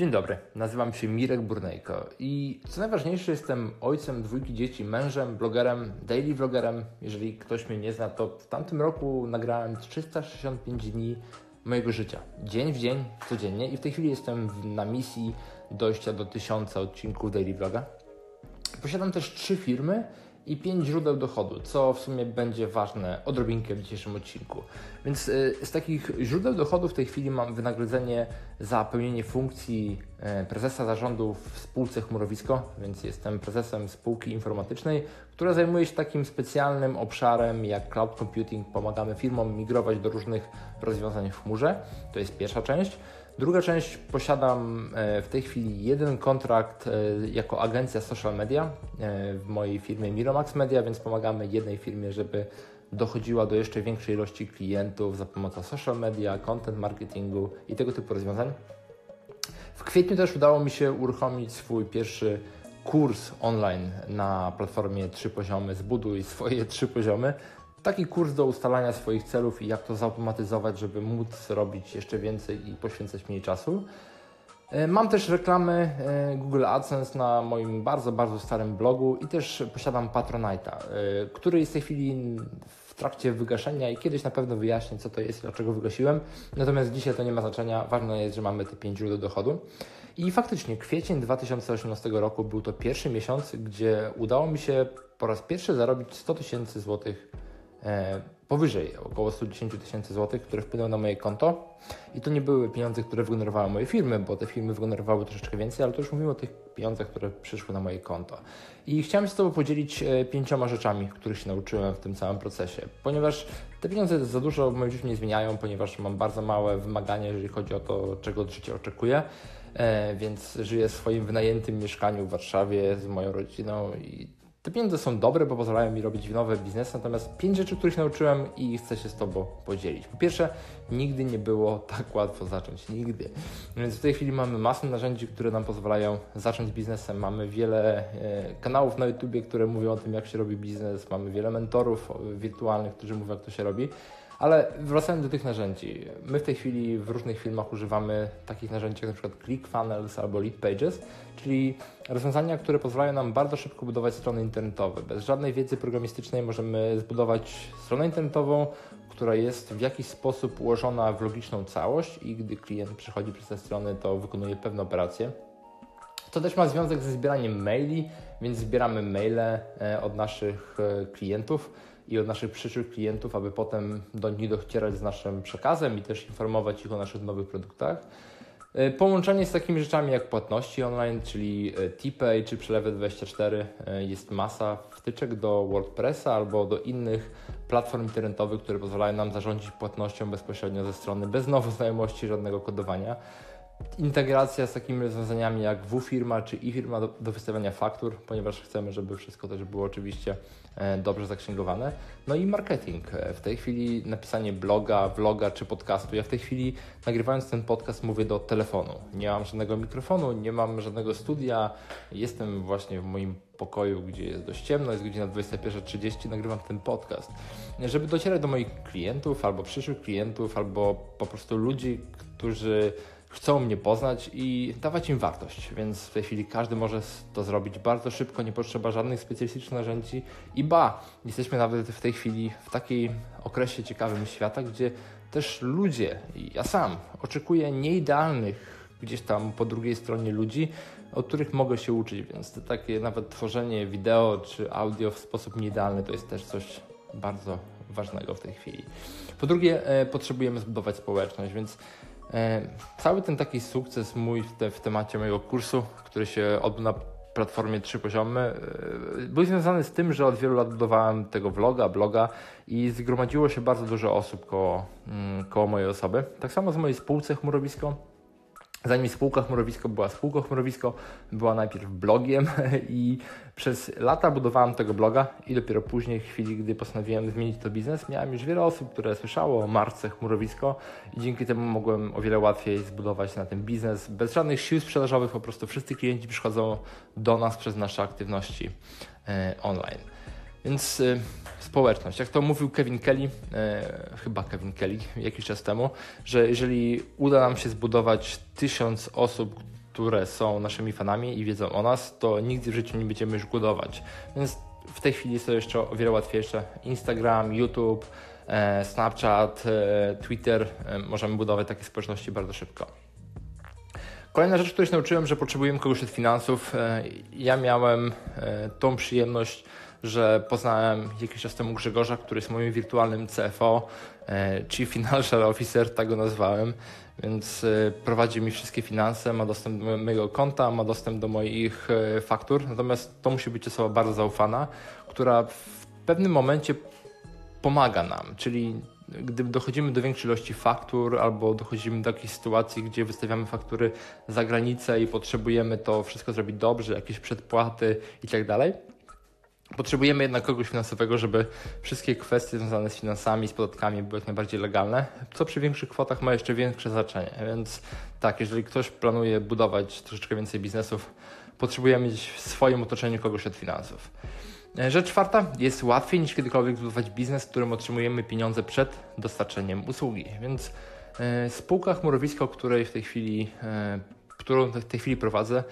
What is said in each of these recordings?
Dzień dobry, nazywam się Mirek Burnejko i co najważniejsze jestem ojcem dwójki dzieci, mężem, blogerem, daily vlogerem. Jeżeli ktoś mnie nie zna, to w tamtym roku nagrałem 365 dni mojego życia. Dzień w dzień, codziennie i w tej chwili jestem na misji dojścia do tysiąca odcinków daily vloga. Posiadam też trzy firmy, i 5 źródeł dochodu, co w sumie będzie ważne odrobinkę w dzisiejszym odcinku. Więc y, z takich źródeł dochodu w tej chwili mam wynagrodzenie za pełnienie funkcji y, prezesa zarządu w spółce Chmurowisko, więc jestem prezesem spółki informatycznej, która zajmuje się takim specjalnym obszarem jak cloud computing. Pomagamy firmom migrować do różnych rozwiązań w chmurze. To jest pierwsza część. Druga część posiadam e, w tej chwili jeden kontrakt e, jako agencja social media e, w mojej firmie Miromax Media, więc pomagamy jednej firmie, żeby dochodziła do jeszcze większej ilości klientów za pomocą social media, content marketingu i tego typu rozwiązań. W kwietniu też udało mi się uruchomić swój pierwszy kurs online na platformie Trzy Poziomy. Zbuduj swoje trzy poziomy. Taki kurs do ustalania swoich celów i jak to zautomatyzować, żeby móc robić jeszcze więcej i poświęcać mniej czasu. E, mam też reklamy e, Google AdSense na moim bardzo, bardzo starym blogu i też posiadam Patronite'a, e, który jest w tej chwili w trakcie wygaszenia i kiedyś na pewno wyjaśnię, co to jest i dlaczego wygasiłem. Natomiast dzisiaj to nie ma znaczenia. Ważne jest, że mamy te 5 źródeł dochodu. I faktycznie kwiecień 2018 roku był to pierwszy miesiąc, gdzie udało mi się po raz pierwszy zarobić 100 tysięcy złotych powyżej około 110 tysięcy złotych, które wpłynęły na moje konto. I to nie były pieniądze, które wygenerowały moje firmy, bo te firmy wygenerowały troszeczkę więcej, ale to już mówimy o tych pieniądzach, które przyszły na moje konto. I chciałem się z Tobą podzielić e, pięcioma rzeczami, których się nauczyłem w tym całym procesie, ponieważ te pieniądze za dużo w moim życiu nie zmieniają, ponieważ mam bardzo małe wymagania, jeżeli chodzi o to, czego od życia oczekuję. E, więc żyję w swoim wynajętym mieszkaniu w Warszawie z moją rodziną i te pieniądze są dobre, bo pozwalają mi robić nowe biznesy, natomiast pięć rzeczy, których nauczyłem i chcę się z Tobą podzielić. Po pierwsze, nigdy nie było tak łatwo zacząć, nigdy. Więc w tej chwili mamy masę narzędzi, które nam pozwalają zacząć biznesem. Mamy wiele e, kanałów na YouTubie, które mówią o tym, jak się robi biznes. Mamy wiele mentorów wirtualnych, którzy mówią, jak to się robi. Ale wracając do tych narzędzi, my w tej chwili w różnych filmach używamy takich narzędzi jak np. ClickFunnels albo Lead Pages, czyli rozwiązania, które pozwalają nam bardzo szybko budować strony internetowe. Bez żadnej wiedzy programistycznej możemy zbudować stronę internetową, która jest w jakiś sposób ułożona w logiczną całość i gdy klient przychodzi przez te strony, to wykonuje pewne operacje. To też ma związek ze zbieraniem maili, więc zbieramy maile e, od naszych e, klientów i od naszych przyszłych klientów, aby potem do nich docierać z naszym przekazem i też informować ich o naszych nowych produktach. E, połączenie z takimi rzeczami jak płatności online, czyli e, TPay czy Przelewy24 e, jest masa wtyczek do WordPressa albo do innych platform internetowych, które pozwalają nam zarządzić płatnością bezpośrednio ze strony bez nowych znajomości, żadnego kodowania integracja z takimi rozwiązaniami jak WFirma czy e-firma do, do wystawiania faktur, ponieważ chcemy, żeby wszystko też było oczywiście dobrze zaksięgowane. No i marketing. E, w tej chwili napisanie bloga, vloga czy podcastu. Ja w tej chwili nagrywając ten podcast mówię do telefonu. Nie mam żadnego mikrofonu, nie mam żadnego studia. Jestem właśnie w moim pokoju, gdzie jest dość ciemno, jest godzina 21.30, nagrywam ten podcast. Żeby docierać do moich klientów albo przyszłych klientów, albo po prostu ludzi, którzy chcą mnie poznać i dawać im wartość, więc w tej chwili każdy może to zrobić bardzo szybko, nie potrzeba żadnych specjalistycznych narzędzi i ba, jesteśmy nawet w tej chwili w takiej okresie ciekawym świata, gdzie też ludzie, ja sam, oczekuję nieidealnych gdzieś tam po drugiej stronie ludzi, od których mogę się uczyć, więc to takie nawet tworzenie wideo czy audio w sposób nieidealny to jest też coś bardzo ważnego w tej chwili. Po drugie, e, potrzebujemy zbudować społeczność, więc cały ten taki sukces mój w, te, w temacie mojego kursu, który się odbył na platformie Trzy Poziomy, e, był związany z tym, że od wielu lat budowałem tego vloga, bloga i zgromadziło się bardzo dużo osób koło, mm, koło mojej osoby. Tak samo z mojej spółce Chmurowisko Zanim spółka Chmurowisko była spółką Chmurowisko, była najpierw blogiem i przez lata budowałem tego bloga i dopiero później, w chwili, gdy postanowiłem zmienić to biznes, miałem już wiele osób, które słyszało o marce Chmurowisko i dzięki temu mogłem o wiele łatwiej zbudować na ten biznes. Bez żadnych sił sprzedażowych, po prostu wszyscy klienci przychodzą do nas przez nasze aktywności e, online. Więc y, społeczność, jak to mówił Kevin Kelly, y, chyba Kevin Kelly jakiś czas temu, że jeżeli uda nam się zbudować tysiąc osób, które są naszymi fanami i wiedzą o nas, to nigdy w życiu nie będziemy już głodować. Więc w tej chwili jest to jeszcze o wiele łatwiejsze. Instagram, YouTube, e, Snapchat, e, Twitter, e, możemy budować takie społeczności bardzo szybko. Kolejna rzecz, której się nauczyłem, że potrzebujemy kogoś od finansów. Ja miałem tą przyjemność, że poznałem jakiś czas temu Grzegorza, który jest moim wirtualnym CFO, Chief Financial Officer, tak go nazwałem, więc prowadzi mi wszystkie finanse, ma dostęp do mojego konta, ma dostęp do moich faktur, natomiast to musi być osoba bardzo zaufana, która w pewnym momencie pomaga nam, czyli gdy dochodzimy do większej ilości faktur albo dochodzimy do jakiejś sytuacji, gdzie wystawiamy faktury za granicę i potrzebujemy to wszystko zrobić dobrze, jakieś przedpłaty i tak dalej. Potrzebujemy jednak kogoś finansowego, żeby wszystkie kwestie związane z finansami, z podatkami były jak najbardziej legalne, co przy większych kwotach ma jeszcze większe znaczenie. Więc tak, jeżeli ktoś planuje budować troszeczkę więcej biznesów, potrzebujemy mieć w swoim otoczeniu kogoś od finansów. E, rzecz czwarta, jest łatwiej niż kiedykolwiek zbudować biznes, w którym otrzymujemy pieniądze przed dostarczeniem usługi. Więc e, spółka chmurowiska, której w tej chwili, e, którą w tej chwili prowadzę,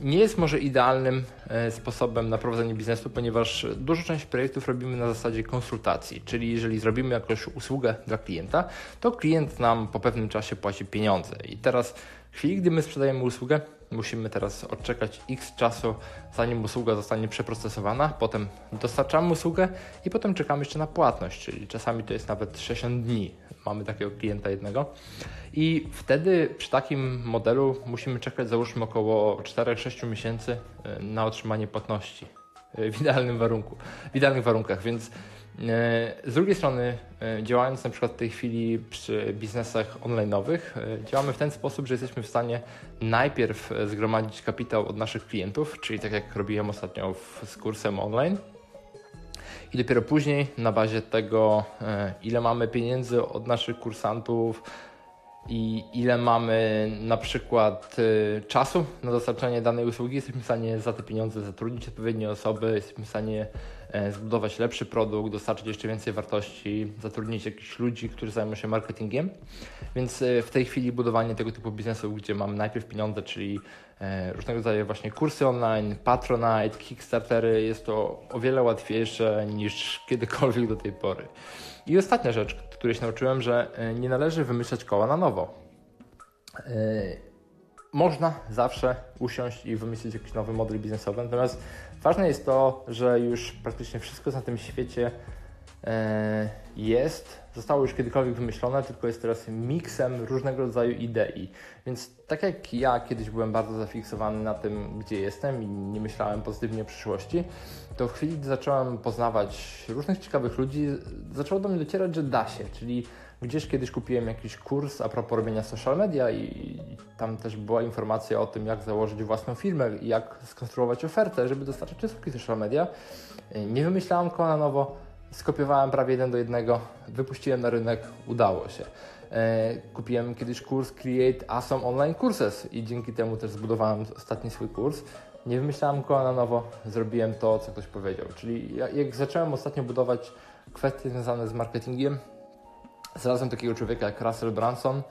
nie jest może idealnym sposobem na prowadzenie biznesu, ponieważ dużą część projektów robimy na zasadzie konsultacji, czyli jeżeli zrobimy jakąś usługę dla klienta, to klient nam po pewnym czasie płaci pieniądze. I teraz w chwili, gdy my sprzedajemy usługę, musimy teraz odczekać x czasu, zanim usługa zostanie przeprocesowana, potem dostarczamy usługę i potem czekamy jeszcze na płatność, czyli czasami to jest nawet 60 dni. Mamy takiego klienta jednego. I wtedy przy takim modelu musimy czekać załóżmy około 4-6 miesięcy e, na otrzymanie płatności e, w idealnym warunku, w idealnych warunkach, więc z drugiej strony, e, działając na przykład w tej chwili przy biznesach online'owych, e, działamy w ten sposób, że jesteśmy w stanie najpierw zgromadzić kapitał od naszych klientów, czyli tak jak robiłem ostatnio z kursem online, i dopiero później na bazie tego, ile mamy pieniędzy od naszych kursantów i ile mamy na przykład czasu na dostarczanie danej usługi, jesteśmy w stanie za te pieniądze zatrudnić odpowiednie osoby, jesteśmy w stanie E, zbudować lepszy produkt, dostarczyć jeszcze więcej wartości, zatrudnić jakichś ludzi, którzy zajmują się marketingiem. Więc e, w tej chwili budowanie tego typu biznesu, gdzie mamy najpierw pieniądze, czyli e, różnego rodzaju właśnie kursy online, Patronite, Kickstartery, jest to o wiele łatwiejsze niż kiedykolwiek do tej pory. I ostatnia rzecz, której się nauczyłem, że nie należy wymyślać koła na nowo. Można zawsze usiąść i wymyślić jakiś nowy model biznesowy, natomiast Ważne jest to, że już praktycznie wszystko na tym świecie e, jest, zostało już kiedykolwiek wymyślone, tylko jest teraz miksem różnego rodzaju idei. Więc tak jak ja kiedyś byłem bardzo zafiksowany na tym, gdzie jestem i nie myślałem pozytywnie o przyszłości, to w chwili, gdy zacząłem poznawać różnych ciekawych ludzi, zaczęło do mnie docierać, że da się, czyli Gdzieś kiedyś kupiłem jakiś kurs a propos robienia social media i tam też była informacja o tym, jak założyć własną firmę i jak skonstruować ofertę, żeby dostarczyć usługi social media. Nie wymyślałem koła na nowo, skopiowałem prawie jeden do jednego, wypuściłem na rynek, udało się. E, kupiłem kiedyś kurs Create Awesome Online Courses i dzięki temu też zbudowałem ostatni swój kurs. Nie wymyślałem koła na nowo, zrobiłem to, co ktoś powiedział. Czyli jak zacząłem ostatnio budować kwestie związane z marketingiem, Znalazłem takiego człowieka jak Russell Branson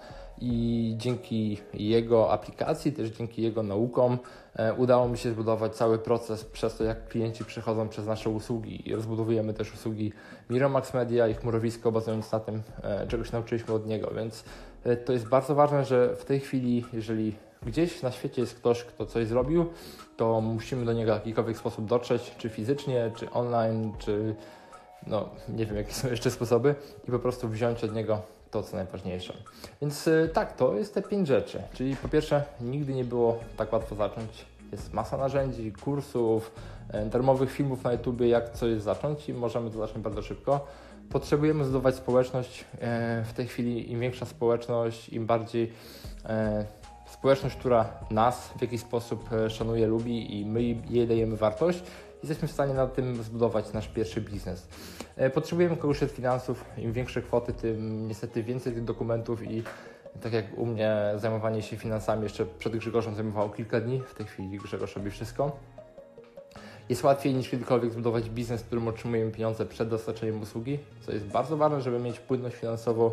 i dzięki jego aplikacji, też dzięki jego naukom e, udało mi się zbudować cały proces przez to, jak klienci przychodzą przez nasze usługi. Rozbudowujemy też usługi Miromax Media i chmurowisko bazując na tym, e, czegoś nauczyliśmy od niego, więc e, to jest bardzo ważne, że w tej chwili, jeżeli gdzieś na świecie jest ktoś, kto coś zrobił, to musimy do niego w jakikolwiek sposób dotrzeć, czy fizycznie, czy online, czy no nie wiem jakie są jeszcze sposoby i po prostu wziąć od niego to, co najważniejsze. Więc y, tak, to jest te pięć rzeczy. Czyli po pierwsze, nigdy nie było tak łatwo zacząć. Jest masa narzędzi, kursów, y, darmowych filmów na YouTube, jak coś zacząć i możemy to zacząć bardzo szybko. Potrzebujemy zbudować społeczność. Y, w tej chwili im większa społeczność, im bardziej społeczność, która nas w jakiś sposób szanuje, lubi i my jej dajemy wartość, jesteśmy w stanie na tym zbudować nasz pierwszy biznes. E, potrzebujemy kogoś od finansów. Im większe kwoty, tym niestety więcej tych dokumentów i tak jak u mnie zajmowanie się finansami jeszcze przed Grzegorzem zajmowało kilka dni, w tej chwili Grzegorz robi wszystko. Jest łatwiej niż kiedykolwiek zbudować biznes, w którym otrzymujemy pieniądze przed dostarczeniem usługi, co jest bardzo ważne, żeby mieć płynność finansową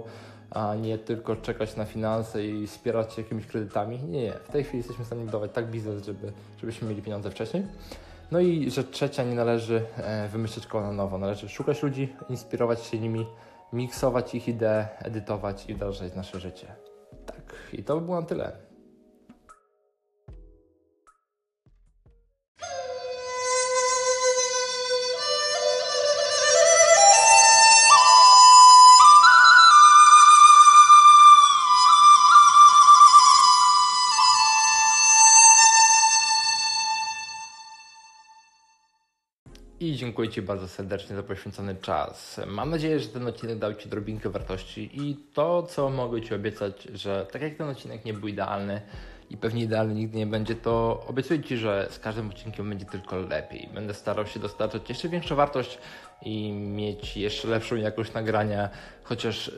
a nie tylko czekać na finanse i wspierać się jakimiś kredytami. Nie, nie. W tej chwili jesteśmy w stanie budować tak biznes, żeby, żebyśmy mieli pieniądze wcześniej. No i rzecz trzecia, nie należy e, wymyślać koła na nowo. Należy szukać ludzi, inspirować się nimi, miksować ich idee, edytować i wdrażać nasze życie. Tak, i to by było na tyle. I dziękuję Ci bardzo serdecznie za poświęcony czas. Mam nadzieję, że ten odcinek dał Ci drobinkę wartości i to, co mogę Ci obiecać, że tak jak ten odcinek nie był idealny i pewnie idealny nigdy nie będzie, to obiecuję Ci, że z każdym odcinkiem będzie tylko lepiej. Będę starał się dostarczać jeszcze większą wartość i mieć jeszcze lepszą jakość nagrania, chociaż e,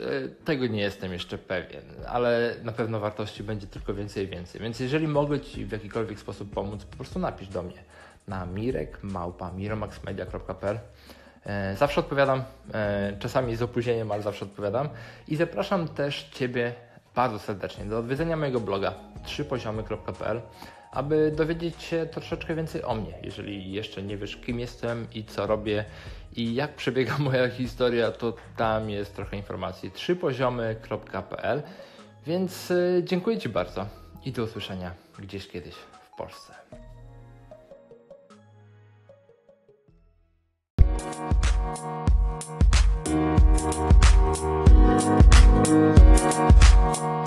tego nie jestem jeszcze pewien, ale na pewno wartości będzie tylko więcej i więcej. Więc jeżeli mogę Ci w jakikolwiek sposób pomóc, po prostu napisz do mnie na mirek.miromaxmedia.pl e, Zawsze odpowiadam, e, czasami z opóźnieniem, ale zawsze odpowiadam. I zapraszam też Ciebie bardzo serdecznie do odwiedzenia mojego bloga trzypoziomy.pl, aby dowiedzieć się troszeczkę więcej o mnie. Jeżeli jeszcze nie wiesz, kim jestem i co robię i jak przebiega moja historia, to tam jest trochę informacji. trzypoziomy.pl. Więc y, dziękuję Ci bardzo i do usłyszenia gdzieś kiedyś w Polsce. Thank you. you